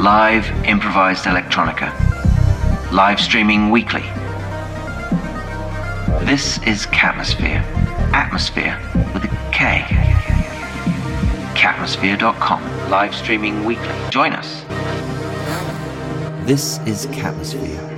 Live improvised electronica. Live streaming weekly. This is Katmosphere. Atmosphere with a K. Katmosphere.com. Live streaming weekly. Join us. This is Katmosphere.